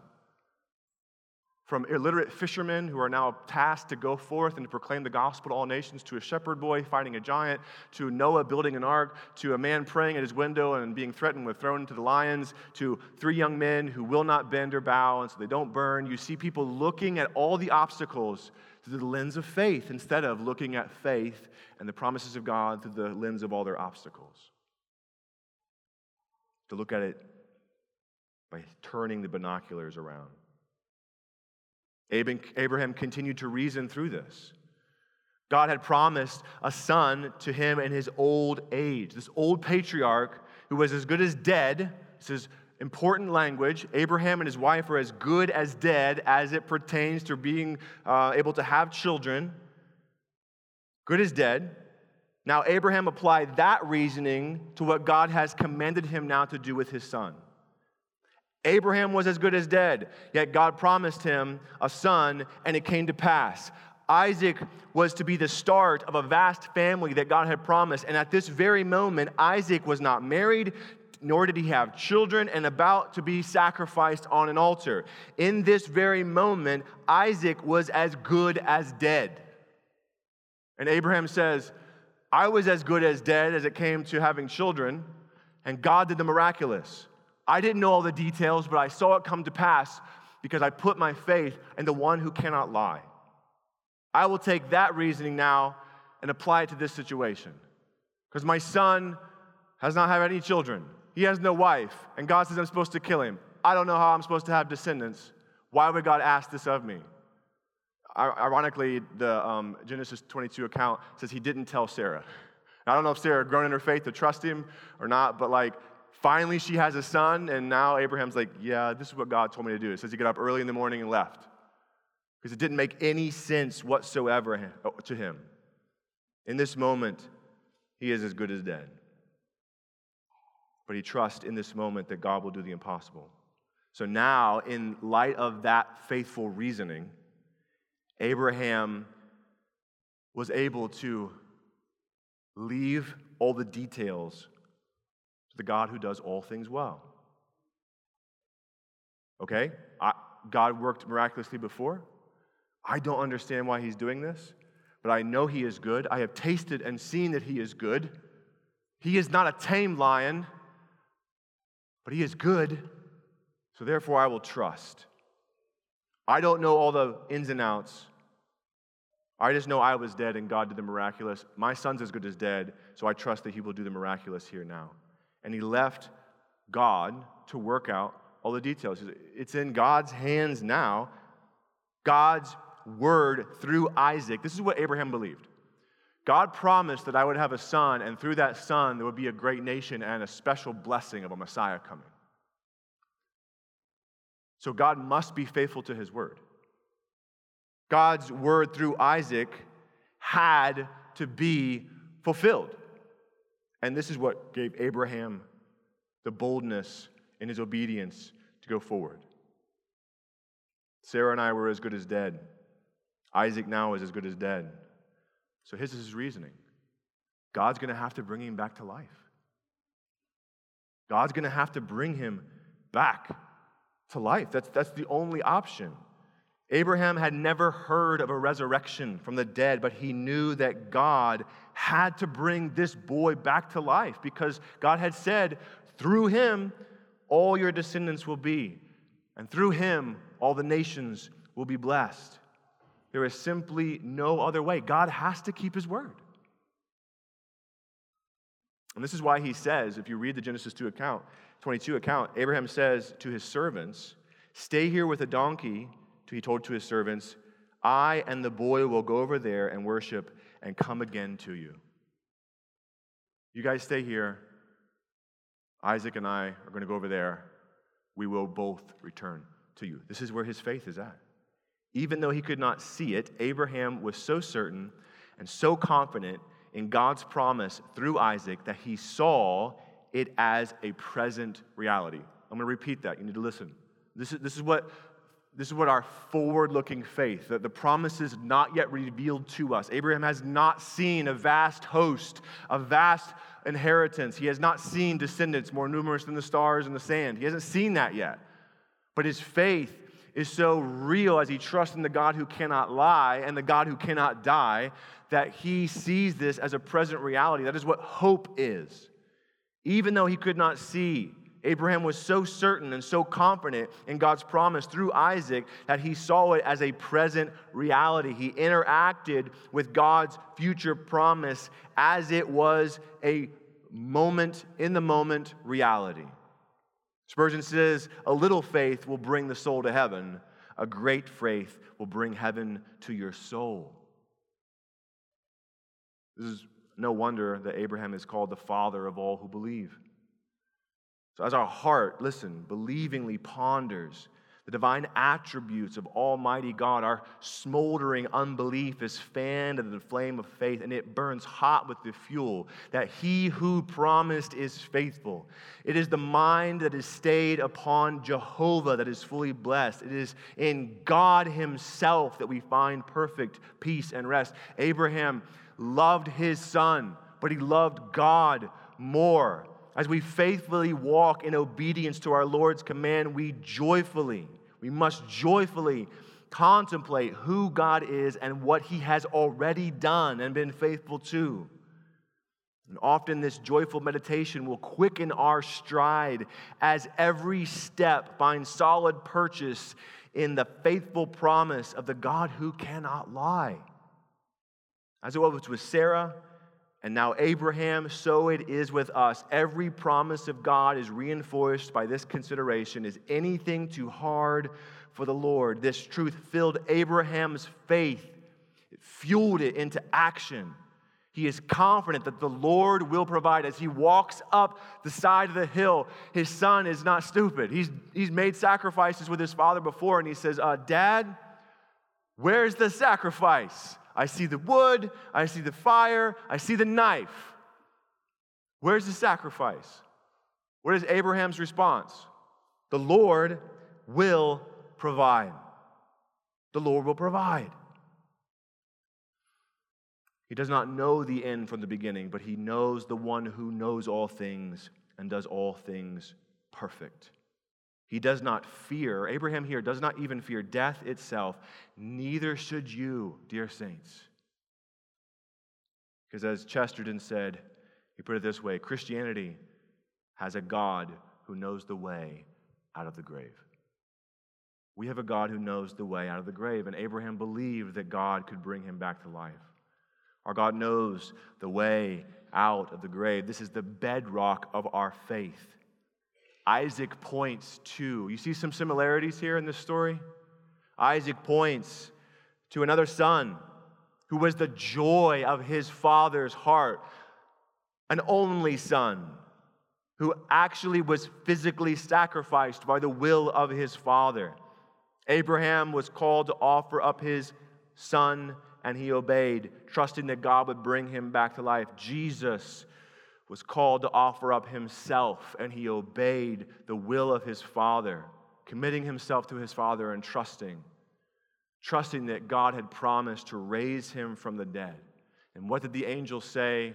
From illiterate fishermen who are now tasked to go forth and to proclaim the gospel to all nations, to a shepherd boy fighting a giant, to Noah building an ark, to a man praying at his window and being threatened with thrown into the lions, to three young men who will not bend or bow and so they don't burn. You see people looking at all the obstacles through the lens of faith instead of looking at faith and the promises of God through the lens of all their obstacles. To look at it by turning the binoculars around. Abraham continued to reason through this. God had promised a son to him in his old age. This old patriarch who was as good as dead, this is important language. Abraham and his wife are as good as dead as it pertains to being uh, able to have children. Good as dead. Now, Abraham applied that reasoning to what God has commanded him now to do with his son. Abraham was as good as dead, yet God promised him a son, and it came to pass. Isaac was to be the start of a vast family that God had promised. And at this very moment, Isaac was not married, nor did he have children, and about to be sacrificed on an altar. In this very moment, Isaac was as good as dead. And Abraham says, I was as good as dead as it came to having children, and God did the miraculous. I didn't know all the details, but I saw it come to pass because I put my faith in the one who cannot lie. I will take that reasoning now and apply it to this situation. Because my son has not had any children, he has no wife, and God says I'm supposed to kill him. I don't know how I'm supposed to have descendants. Why would God ask this of me? Ironically, the um, Genesis 22 account says he didn't tell Sarah. I don't know if Sarah had grown in her faith to trust him or not, but like Finally, she has a son, and now Abraham's like, Yeah, this is what God told me to do. It says he got up early in the morning and left because it didn't make any sense whatsoever to him. In this moment, he is as good as dead. But he trusts in this moment that God will do the impossible. So now, in light of that faithful reasoning, Abraham was able to leave all the details the God who does all things well. Okay? I, God worked miraculously before. I don't understand why he's doing this, but I know he is good. I have tasted and seen that he is good. He is not a tame lion, but he is good. So therefore, I will trust. I don't know all the ins and outs. I just know I was dead and God did the miraculous. My son's as good as dead, so I trust that he will do the miraculous here now and he left God to work out all the details. It's in God's hands now. God's word through Isaac. This is what Abraham believed. God promised that I would have a son, and through that son, there would be a great nation and a special blessing of a Messiah coming. So God must be faithful to his word. God's word through Isaac had to be fulfilled. And this is what gave Abraham the boldness in his obedience to go forward. Sarah and I were as good as dead. Isaac now is as good as dead. So his is his reasoning. God's going to have to bring him back to life. God's going to have to bring him back to life. That's, that's the only option. Abraham had never heard of a resurrection from the dead, but he knew that God had to bring this boy back to life because God had said, through him, all your descendants will be, and through him, all the nations will be blessed. There is simply no other way. God has to keep his word. And this is why he says, if you read the Genesis 2 account, 22 account, Abraham says to his servants, Stay here with a donkey he told to his servants, I and the boy will go over there and worship and come again to you. You guys stay here. Isaac and I are going to go over there. We will both return to you. This is where his faith is at. Even though he could not see it, Abraham was so certain and so confident in God's promise through Isaac that he saw it as a present reality. I'm going to repeat that. You need to listen. This is, this is what this is what our forward looking faith, that the promises not yet revealed to us. Abraham has not seen a vast host, a vast inheritance. He has not seen descendants more numerous than the stars in the sand. He hasn't seen that yet. But his faith is so real as he trusts in the God who cannot lie and the God who cannot die that he sees this as a present reality. That is what hope is. Even though he could not see, Abraham was so certain and so confident in God's promise through Isaac that he saw it as a present reality. He interacted with God's future promise as it was a moment in the moment reality. Spurgeon says, A little faith will bring the soul to heaven, a great faith will bring heaven to your soul. This is no wonder that Abraham is called the father of all who believe. So, as our heart, listen, believingly ponders the divine attributes of Almighty God, our smoldering unbelief is fanned into the flame of faith and it burns hot with the fuel that He who promised is faithful. It is the mind that is stayed upon Jehovah that is fully blessed. It is in God Himself that we find perfect peace and rest. Abraham loved his son, but he loved God more. As we faithfully walk in obedience to our Lord's command, we joyfully, we must joyfully contemplate who God is and what he has already done and been faithful to. And often this joyful meditation will quicken our stride as every step finds solid purchase in the faithful promise of the God who cannot lie. As it was with Sarah and now Abraham, so it is with us. Every promise of God is reinforced by this consideration Is anything too hard for the Lord? This truth filled Abraham's faith, it fueled it into action. He is confident that the Lord will provide as he walks up the side of the hill. His son is not stupid. He's, he's made sacrifices with his father before, and he says, uh, Dad, where's the sacrifice? I see the wood, I see the fire, I see the knife. Where's the sacrifice? What is Abraham's response? The Lord will provide. The Lord will provide. He does not know the end from the beginning, but he knows the one who knows all things and does all things perfect. He does not fear, Abraham here does not even fear death itself. Neither should you, dear saints. Because as Chesterton said, he put it this way Christianity has a God who knows the way out of the grave. We have a God who knows the way out of the grave, and Abraham believed that God could bring him back to life. Our God knows the way out of the grave. This is the bedrock of our faith. Isaac points to, you see some similarities here in this story? Isaac points to another son who was the joy of his father's heart, an only son who actually was physically sacrificed by the will of his father. Abraham was called to offer up his son, and he obeyed, trusting that God would bring him back to life. Jesus was called to offer up himself, and he obeyed the will of his Father, committing himself to his Father and trusting, trusting that God had promised to raise him from the dead. And what did the angel say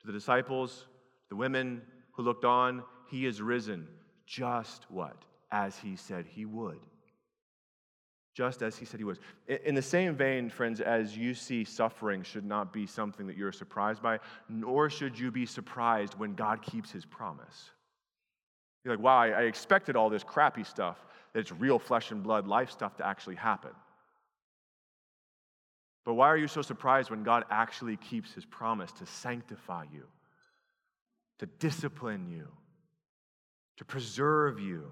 to the disciples, the women who looked on? He is risen, just what? As he said he would just as he said he was. In the same vein, friends, as you see suffering should not be something that you're surprised by, nor should you be surprised when God keeps his promise. You're like, wow, I expected all this crappy stuff, that it's real flesh and blood life stuff to actually happen. But why are you so surprised when God actually keeps his promise to sanctify you, to discipline you, to preserve you?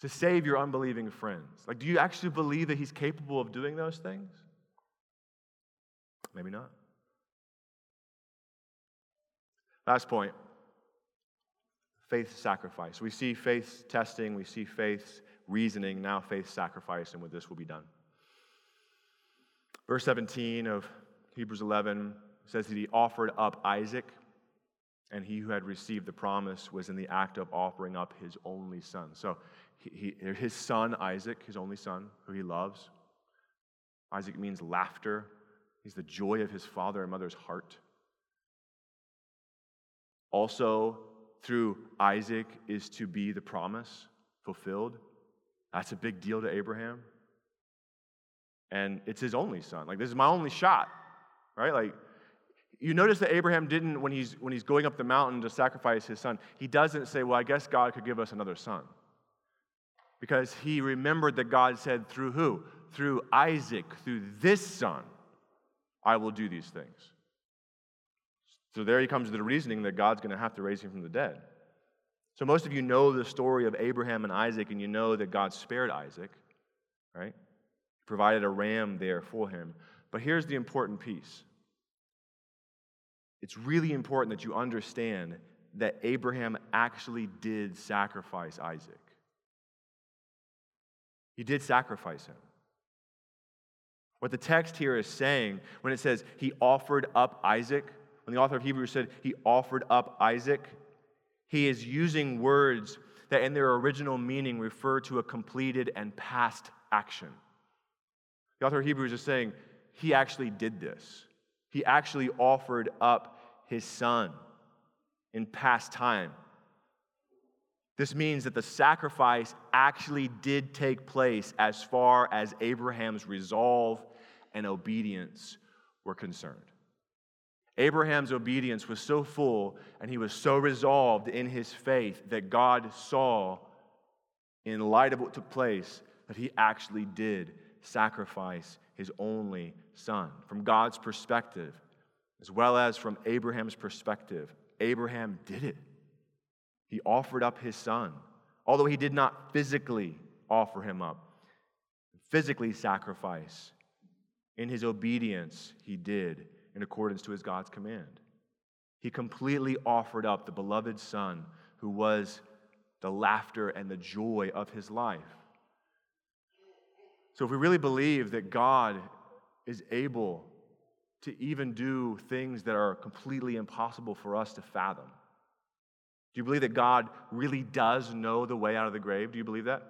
To save your unbelieving friends? Like, do you actually believe that He's capable of doing those things? Maybe not. Last point faith sacrifice. We see faith testing, we see faith reasoning, now faith sacrifice, and with this will be done. Verse 17 of Hebrews 11 says that he offered up Isaac, and he who had received the promise was in the act of offering up his only son. So he, his son, Isaac, his only son, who he loves. Isaac means laughter. He's the joy of his father and mother's heart. Also, through Isaac is to be the promise fulfilled. That's a big deal to Abraham. And it's his only son. Like, this is my only shot, right? Like, you notice that Abraham didn't, when he's, when he's going up the mountain to sacrifice his son, he doesn't say, Well, I guess God could give us another son. Because he remembered that God said, Through who? Through Isaac, through this son, I will do these things. So there he comes to the reasoning that God's going to have to raise him from the dead. So most of you know the story of Abraham and Isaac, and you know that God spared Isaac, right? Provided a ram there for him. But here's the important piece it's really important that you understand that Abraham actually did sacrifice Isaac. He did sacrifice him. What the text here is saying when it says he offered up Isaac, when the author of Hebrews said he offered up Isaac, he is using words that in their original meaning refer to a completed and past action. The author of Hebrews is saying he actually did this. He actually offered up his son in past time. This means that the sacrifice actually did take place as far as Abraham's resolve and obedience were concerned. Abraham's obedience was so full and he was so resolved in his faith that God saw, in light of what took place, that he actually did sacrifice his only son. From God's perspective, as well as from Abraham's perspective, Abraham did it. He offered up his son, although he did not physically offer him up, physically sacrifice. In his obedience, he did in accordance to his God's command. He completely offered up the beloved Son who was the laughter and the joy of his life. So, if we really believe that God is able to even do things that are completely impossible for us to fathom, do you believe that God really does know the way out of the grave? Do you believe that?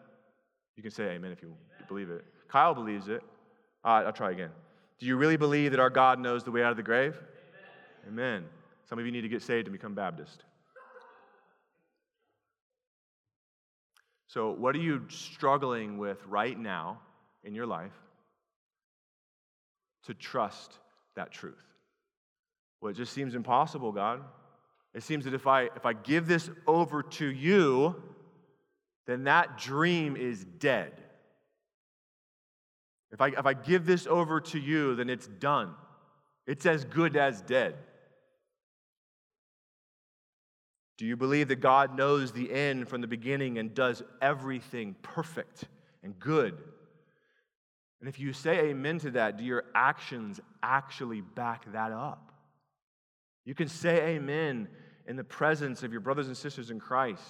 You can say amen if you believe it. Kyle believes it. I'll try again. Do you really believe that our God knows the way out of the grave? Amen. Amen. Some of you need to get saved and become Baptist. So, what are you struggling with right now in your life to trust that truth? Well, it just seems impossible, God. It seems that if I if I give this over to you, then that dream is dead. If I, if I give this over to you, then it's done. It's as good as dead. Do you believe that God knows the end from the beginning and does everything perfect and good? And if you say amen to that, do your actions actually back that up? You can say amen in the presence of your brothers and sisters in Christ.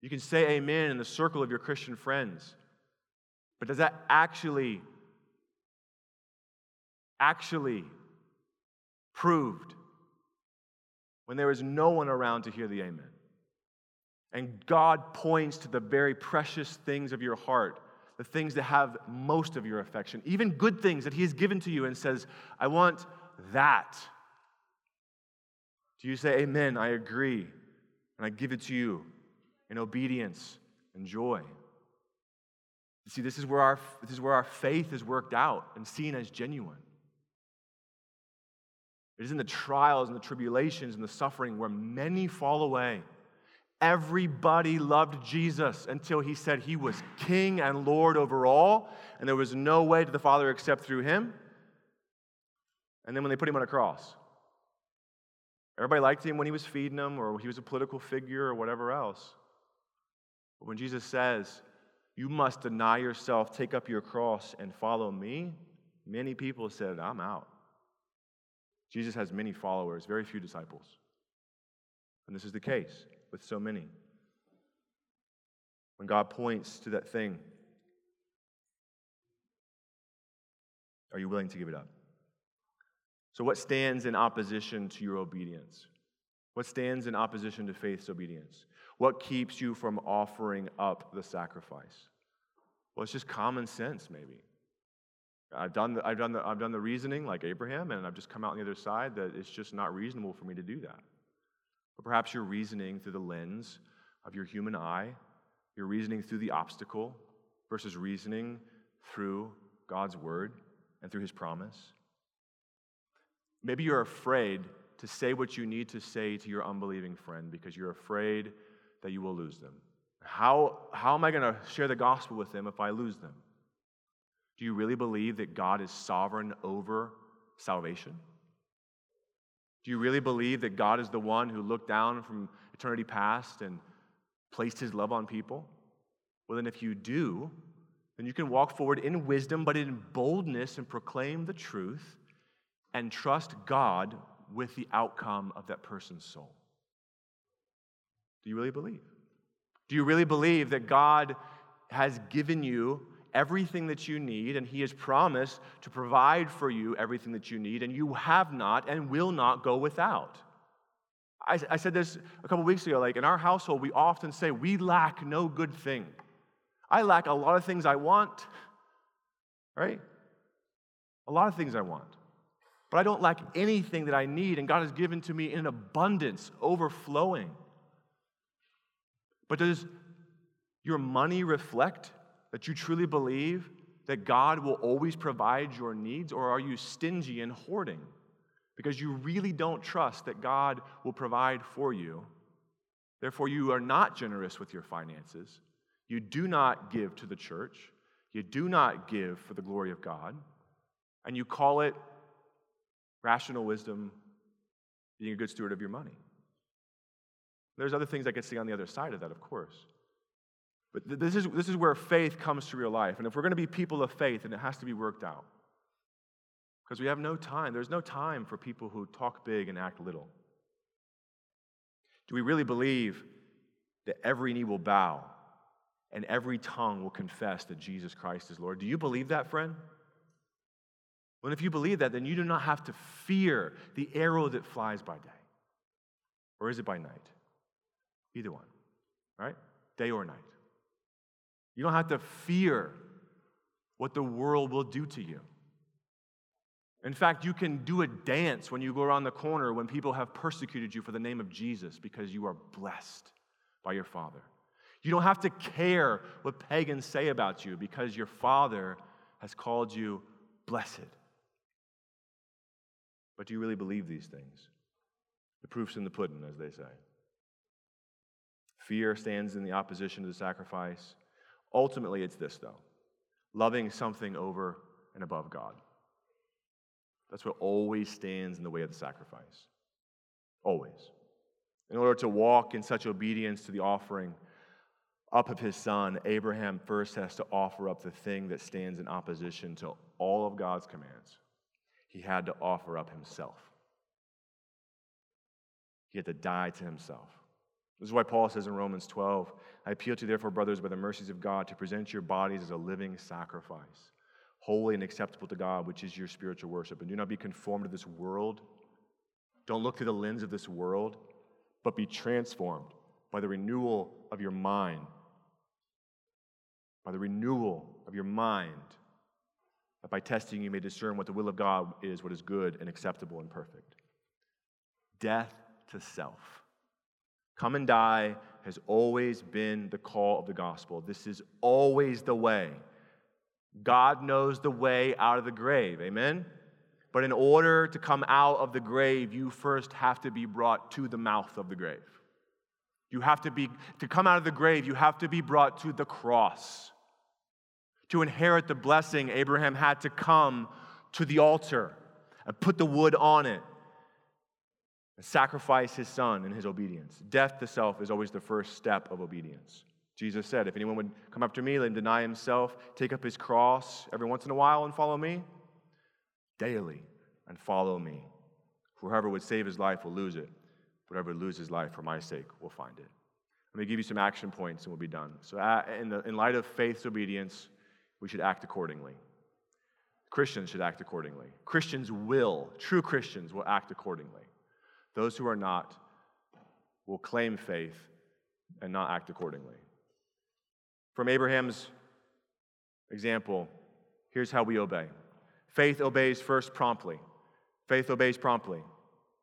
You can say amen in the circle of your Christian friends. But does that actually, actually proved when there is no one around to hear the amen? And God points to the very precious things of your heart, the things that have most of your affection, even good things that He has given to you, and says, I want that. Do you say, Amen? I agree. And I give it to you in obedience and joy. See, this is where our, this is where our faith is worked out and seen as genuine. It is in the trials and the tribulations and the suffering where many fall away. Everybody loved Jesus until he said he was king and Lord over all, and there was no way to the Father except through him. And then when they put him on a cross, everybody liked him when he was feeding them, or he was a political figure, or whatever else. But when Jesus says, you must deny yourself, take up your cross, and follow me. Many people said, I'm out. Jesus has many followers, very few disciples. And this is the case with so many. When God points to that thing, are you willing to give it up? So, what stands in opposition to your obedience? What stands in opposition to faith's obedience? What keeps you from offering up the sacrifice? Well, it's just common sense, maybe. I've done, the, I've, done the, I've done the reasoning like Abraham, and I've just come out on the other side that it's just not reasonable for me to do that. But perhaps you're reasoning through the lens of your human eye, You're reasoning through the obstacle versus reasoning through God's word and through his promise. Maybe you're afraid to say what you need to say to your unbelieving friend because you're afraid that you will lose them. How, how am I going to share the gospel with them if I lose them? Do you really believe that God is sovereign over salvation? Do you really believe that God is the one who looked down from eternity past and placed his love on people? Well, then, if you do, then you can walk forward in wisdom, but in boldness and proclaim the truth and trust God with the outcome of that person's soul. Do you really believe? Do you really believe that God has given you everything that you need and He has promised to provide for you everything that you need and you have not and will not go without? I, I said this a couple weeks ago. Like in our household, we often say, We lack no good thing. I lack a lot of things I want, right? A lot of things I want. But I don't lack anything that I need, and God has given to me in abundance, overflowing. But does your money reflect that you truly believe that God will always provide your needs, or are you stingy and hoarding because you really don't trust that God will provide for you? Therefore, you are not generous with your finances. You do not give to the church. You do not give for the glory of God. And you call it rational wisdom, being a good steward of your money. There's other things I could see on the other side of that, of course. But this is, this is where faith comes to real life. And if we're going to be people of faith, then it has to be worked out. Because we have no time. There's no time for people who talk big and act little. Do we really believe that every knee will bow and every tongue will confess that Jesus Christ is Lord? Do you believe that, friend? Well, if you believe that, then you do not have to fear the arrow that flies by day. Or is it by night? Either one, right? Day or night. You don't have to fear what the world will do to you. In fact, you can do a dance when you go around the corner when people have persecuted you for the name of Jesus because you are blessed by your Father. You don't have to care what pagans say about you because your Father has called you blessed. But do you really believe these things? The proof's in the pudding, as they say. Fear stands in the opposition to the sacrifice. Ultimately, it's this, though loving something over and above God. That's what always stands in the way of the sacrifice. Always. In order to walk in such obedience to the offering up of his son, Abraham first has to offer up the thing that stands in opposition to all of God's commands he had to offer up himself. He had to die to himself. This is why Paul says in Romans 12, I appeal to you, therefore, brothers, by the mercies of God, to present your bodies as a living sacrifice, holy and acceptable to God, which is your spiritual worship. And do not be conformed to this world. Don't look through the lens of this world, but be transformed by the renewal of your mind. By the renewal of your mind that by testing you may discern what the will of God is, what is good and acceptable and perfect. Death to self. Come and die has always been the call of the gospel. This is always the way. God knows the way out of the grave. Amen? But in order to come out of the grave, you first have to be brought to the mouth of the grave. You have to be, to come out of the grave, you have to be brought to the cross. To inherit the blessing, Abraham had to come to the altar and put the wood on it and sacrifice his son in his obedience. Death to self is always the first step of obedience. Jesus said, If anyone would come after me, let him deny himself, take up his cross every once in a while and follow me, daily and follow me. Whoever would save his life will lose it. Whoever loses his life for my sake will find it. Let me give you some action points and we'll be done. So, uh, in, the, in light of faith's obedience, we should act accordingly. Christians should act accordingly. Christians will, true Christians will act accordingly. Those who are not will claim faith and not act accordingly. From Abraham's example, here's how we obey faith obeys first promptly. Faith obeys promptly.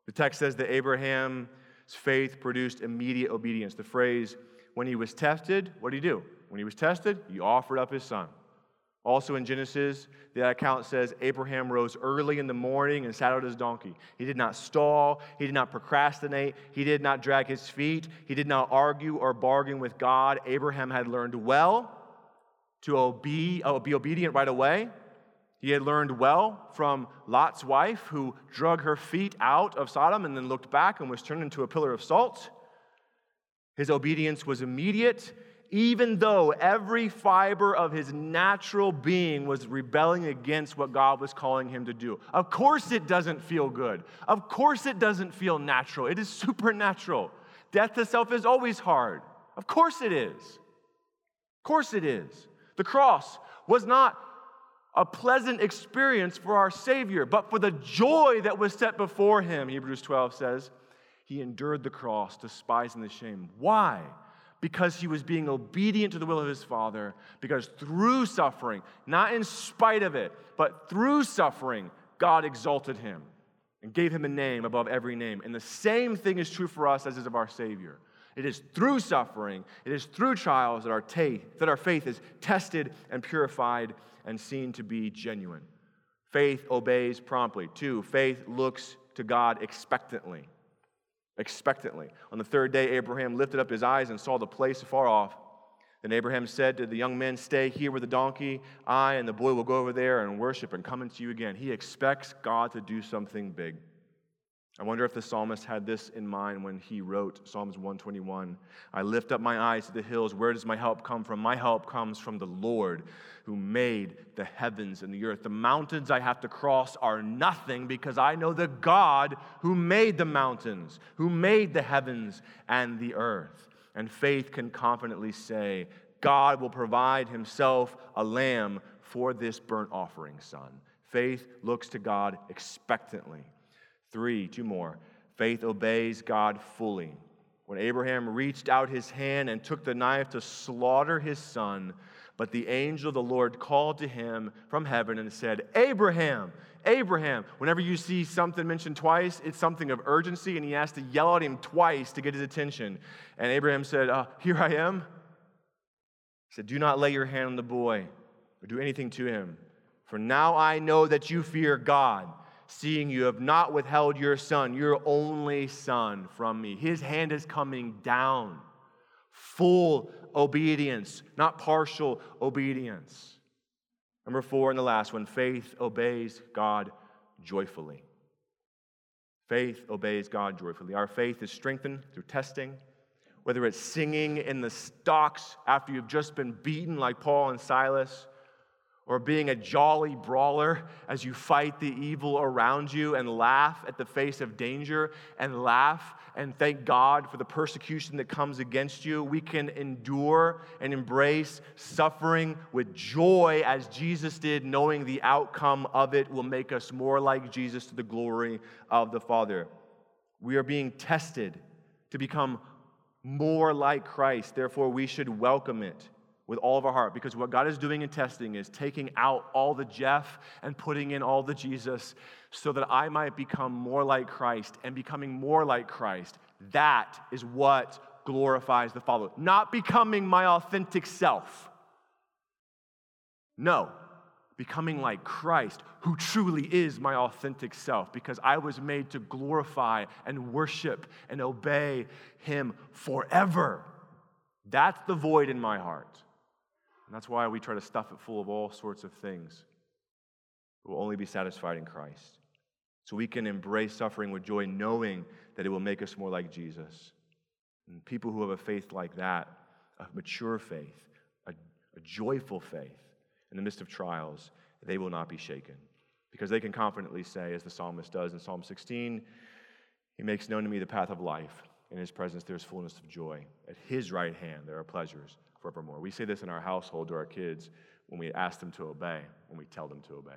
The text says that Abraham's faith produced immediate obedience. The phrase, When he was tested, what did he do? When he was tested, he offered up his son. Also in Genesis, the account says Abraham rose early in the morning and saddled his donkey. He did not stall, he did not procrastinate, he did not drag his feet, he did not argue or bargain with God. Abraham had learned well to obe- uh, be obedient right away. He had learned well from Lot's wife, who drug her feet out of Sodom and then looked back and was turned into a pillar of salt. His obedience was immediate, even though every fiber of his natural being was rebelling against what God was calling him to do. Of course, it doesn't feel good. Of course, it doesn't feel natural. It is supernatural. Death to self is always hard. Of course, it is. Of course, it is. The cross was not a pleasant experience for our Savior, but for the joy that was set before him, Hebrews 12 says, he endured the cross, despising the shame. Why? Because he was being obedient to the will of his Father, because through suffering, not in spite of it, but through suffering, God exalted him and gave him a name above every name. And the same thing is true for us as is of our Savior. It is through suffering, it is through trials that our, ta- that our faith is tested and purified and seen to be genuine. Faith obeys promptly. Two, faith looks to God expectantly. Expectantly. On the third day, Abraham lifted up his eyes and saw the place afar off. Then Abraham said to the young men, Stay here with the donkey. I and the boy will go over there and worship and come into you again. He expects God to do something big. I wonder if the psalmist had this in mind when he wrote Psalms 121. I lift up my eyes to the hills. Where does my help come from? My help comes from the Lord who made the heavens and the earth. The mountains I have to cross are nothing because I know the God who made the mountains, who made the heavens and the earth. And faith can confidently say, God will provide himself a lamb for this burnt offering, son. Faith looks to God expectantly. Three, two more. Faith obeys God fully. When Abraham reached out his hand and took the knife to slaughter his son, but the angel of the Lord called to him from heaven and said, Abraham, Abraham. Whenever you see something mentioned twice, it's something of urgency, and he has to yell at him twice to get his attention. And Abraham said, uh, Here I am. He said, Do not lay your hand on the boy or do anything to him, for now I know that you fear God seeing you have not withheld your son, your only son, from me. His hand is coming down. Full obedience, not partial obedience. Number four, and the last one faith obeys God joyfully. Faith obeys God joyfully. Our faith is strengthened through testing, whether it's singing in the stocks after you've just been beaten, like Paul and Silas or being a jolly brawler as you fight the evil around you and laugh at the face of danger and laugh and thank God for the persecution that comes against you. We can endure and embrace suffering with joy as Jesus did, knowing the outcome of it will make us more like Jesus to the glory of the Father. We are being tested to become more like Christ, therefore, we should welcome it with all of our heart because what God is doing in testing is taking out all the Jeff and putting in all the Jesus so that I might become more like Christ and becoming more like Christ. That is what glorifies the Father. Not becoming my authentic self. No, becoming like Christ, who truly is my authentic self, because I was made to glorify and worship and obey Him forever. That's the void in my heart. And that's why we try to stuff it full of all sorts of things. It will only be satisfied in Christ. So we can embrace suffering with joy, knowing that it will make us more like Jesus. And people who have a faith like that, a mature faith, a, a joyful faith in the midst of trials, they will not be shaken. Because they can confidently say, as the psalmist does in Psalm 16, He makes known to me the path of life. In His presence, there is fullness of joy. At His right hand, there are pleasures forevermore. We say this in our household to our kids when we ask them to obey, when we tell them to obey.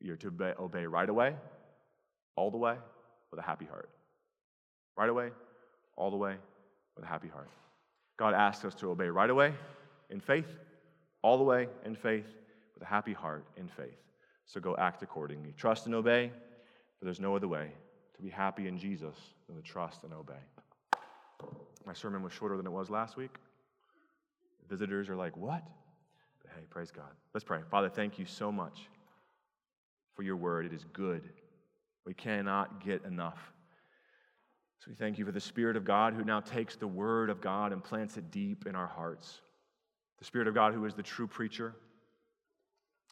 You're to obey, obey right away, all the way, with a happy heart. Right away, all the way, with a happy heart. God asks us to obey right away in faith, all the way in faith, with a happy heart in faith. So go act accordingly. Trust and obey, for there's no other way to be happy in Jesus than to trust and obey. My sermon was shorter than it was last week. Visitors are like, What? But hey, praise God. Let's pray. Father, thank you so much for your word. It is good. We cannot get enough. So we thank you for the Spirit of God who now takes the word of God and plants it deep in our hearts. The Spirit of God who is the true preacher.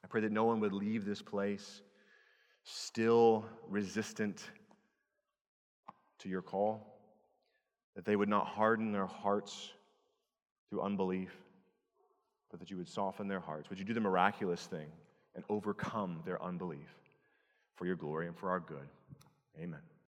I pray that no one would leave this place still resistant to your call, that they would not harden their hearts through unbelief, but that you would soften their hearts. Would you do the miraculous thing and overcome their unbelief for your glory and for our good? Amen.